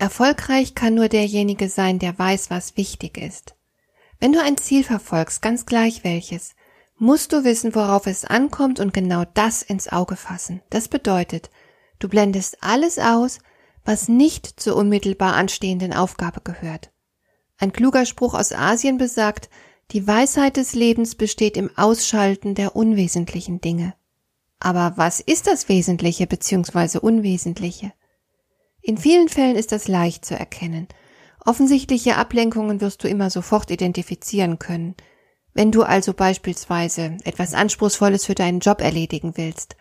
erfolgreich kann nur derjenige sein, der weiß, was wichtig ist. Wenn du ein Ziel verfolgst, ganz gleich welches, musst du wissen, worauf es ankommt und genau das ins Auge fassen. Das bedeutet, du blendest alles aus, was nicht zur unmittelbar anstehenden Aufgabe gehört. Ein kluger Spruch aus Asien besagt, die Weisheit des Lebens besteht im Ausschalten der unwesentlichen Dinge. Aber was ist das Wesentliche bzw. Unwesentliche? In vielen Fällen ist das leicht zu erkennen. Offensichtliche Ablenkungen wirst du immer sofort identifizieren können. Wenn du also beispielsweise etwas Anspruchsvolles für deinen Job erledigen willst,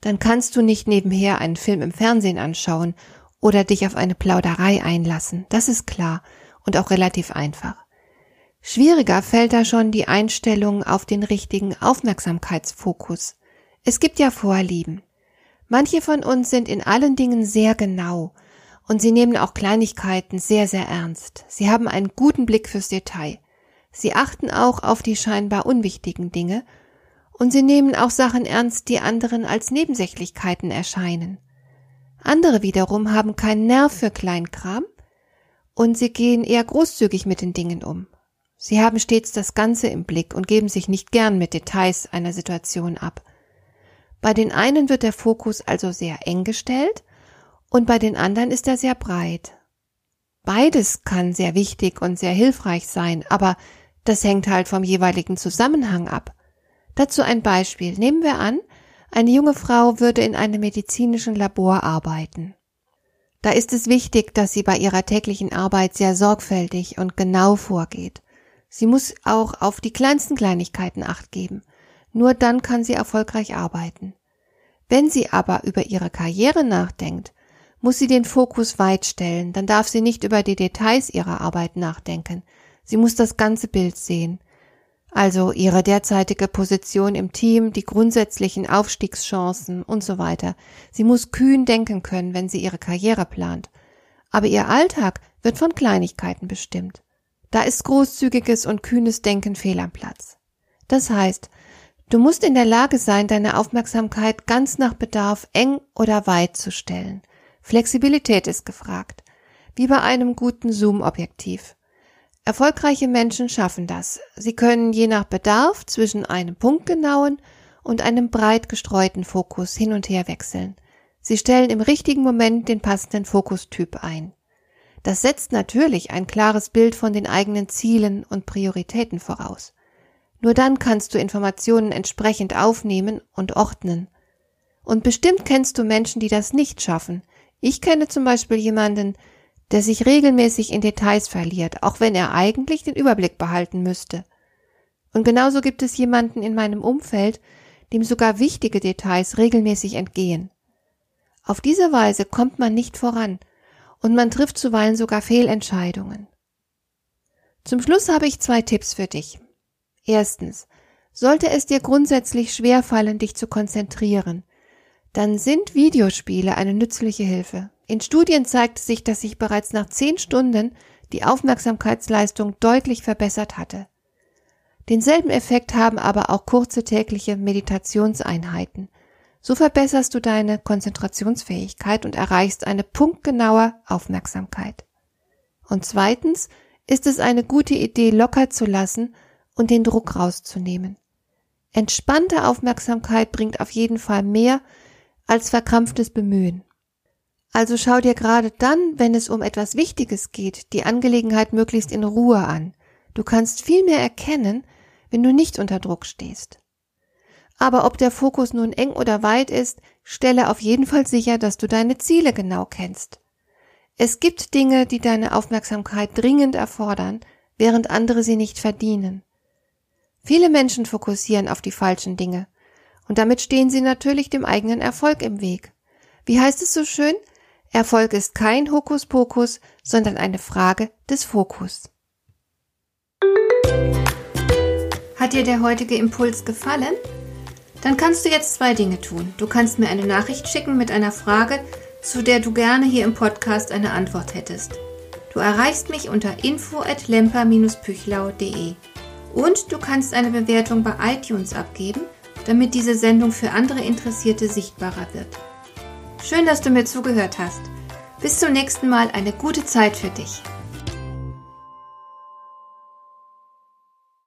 dann kannst du nicht nebenher einen Film im Fernsehen anschauen oder dich auf eine Plauderei einlassen. Das ist klar und auch relativ einfach. Schwieriger fällt da schon die Einstellung auf den richtigen Aufmerksamkeitsfokus. Es gibt ja Vorlieben. Manche von uns sind in allen Dingen sehr genau und sie nehmen auch Kleinigkeiten sehr, sehr ernst. Sie haben einen guten Blick fürs Detail. Sie achten auch auf die scheinbar unwichtigen Dinge und sie nehmen auch Sachen ernst, die anderen als Nebensächlichkeiten erscheinen. Andere wiederum haben keinen Nerv für Kleinkram und sie gehen eher großzügig mit den Dingen um. Sie haben stets das Ganze im Blick und geben sich nicht gern mit Details einer Situation ab. Bei den einen wird der Fokus also sehr eng gestellt und bei den anderen ist er sehr breit. Beides kann sehr wichtig und sehr hilfreich sein, aber das hängt halt vom jeweiligen Zusammenhang ab. Dazu ein Beispiel. Nehmen wir an, eine junge Frau würde in einem medizinischen Labor arbeiten. Da ist es wichtig, dass sie bei ihrer täglichen Arbeit sehr sorgfältig und genau vorgeht. Sie muss auch auf die kleinsten Kleinigkeiten acht geben. Nur dann kann sie erfolgreich arbeiten. Wenn sie aber über ihre Karriere nachdenkt, muss sie den Fokus weit stellen, dann darf sie nicht über die Details ihrer Arbeit nachdenken. Sie muss das ganze Bild sehen. Also ihre derzeitige Position im Team, die grundsätzlichen Aufstiegschancen und so weiter. Sie muss kühn denken können, wenn sie ihre Karriere plant. Aber ihr Alltag wird von Kleinigkeiten bestimmt. Da ist großzügiges und kühnes Denken fehl am Platz. Das heißt, Du musst in der Lage sein, deine Aufmerksamkeit ganz nach Bedarf eng oder weit zu stellen. Flexibilität ist gefragt, wie bei einem guten Zoom-Objektiv. Erfolgreiche Menschen schaffen das. Sie können je nach Bedarf zwischen einem punktgenauen und einem breit gestreuten Fokus hin und her wechseln. Sie stellen im richtigen Moment den passenden Fokustyp ein. Das setzt natürlich ein klares Bild von den eigenen Zielen und Prioritäten voraus. Nur dann kannst du Informationen entsprechend aufnehmen und ordnen. Und bestimmt kennst du Menschen, die das nicht schaffen. Ich kenne zum Beispiel jemanden, der sich regelmäßig in Details verliert, auch wenn er eigentlich den Überblick behalten müsste. Und genauso gibt es jemanden in meinem Umfeld, dem sogar wichtige Details regelmäßig entgehen. Auf diese Weise kommt man nicht voran und man trifft zuweilen sogar Fehlentscheidungen. Zum Schluss habe ich zwei Tipps für dich. Erstens. Sollte es dir grundsätzlich schwerfallen, dich zu konzentrieren, dann sind Videospiele eine nützliche Hilfe. In Studien zeigt sich, dass sich bereits nach zehn Stunden die Aufmerksamkeitsleistung deutlich verbessert hatte. Denselben Effekt haben aber auch kurze tägliche Meditationseinheiten. So verbesserst du deine Konzentrationsfähigkeit und erreichst eine punktgenaue Aufmerksamkeit. Und zweitens ist es eine gute Idee, locker zu lassen und den Druck rauszunehmen. Entspannte Aufmerksamkeit bringt auf jeden Fall mehr als verkrampftes Bemühen. Also schau dir gerade dann, wenn es um etwas Wichtiges geht, die Angelegenheit möglichst in Ruhe an. Du kannst viel mehr erkennen, wenn du nicht unter Druck stehst. Aber ob der Fokus nun eng oder weit ist, stelle auf jeden Fall sicher, dass du deine Ziele genau kennst. Es gibt Dinge, die deine Aufmerksamkeit dringend erfordern, während andere sie nicht verdienen. Viele Menschen fokussieren auf die falschen Dinge. Und damit stehen sie natürlich dem eigenen Erfolg im Weg. Wie heißt es so schön? Erfolg ist kein Hokuspokus, sondern eine Frage des Fokus. Hat dir der heutige Impuls gefallen? Dann kannst du jetzt zwei Dinge tun. Du kannst mir eine Nachricht schicken mit einer Frage, zu der du gerne hier im Podcast eine Antwort hättest. Du erreichst mich unter info at lemper-püchlau.de und du kannst eine Bewertung bei iTunes abgeben, damit diese Sendung für andere Interessierte sichtbarer wird. Schön, dass du mir zugehört hast. Bis zum nächsten Mal eine gute Zeit für dich.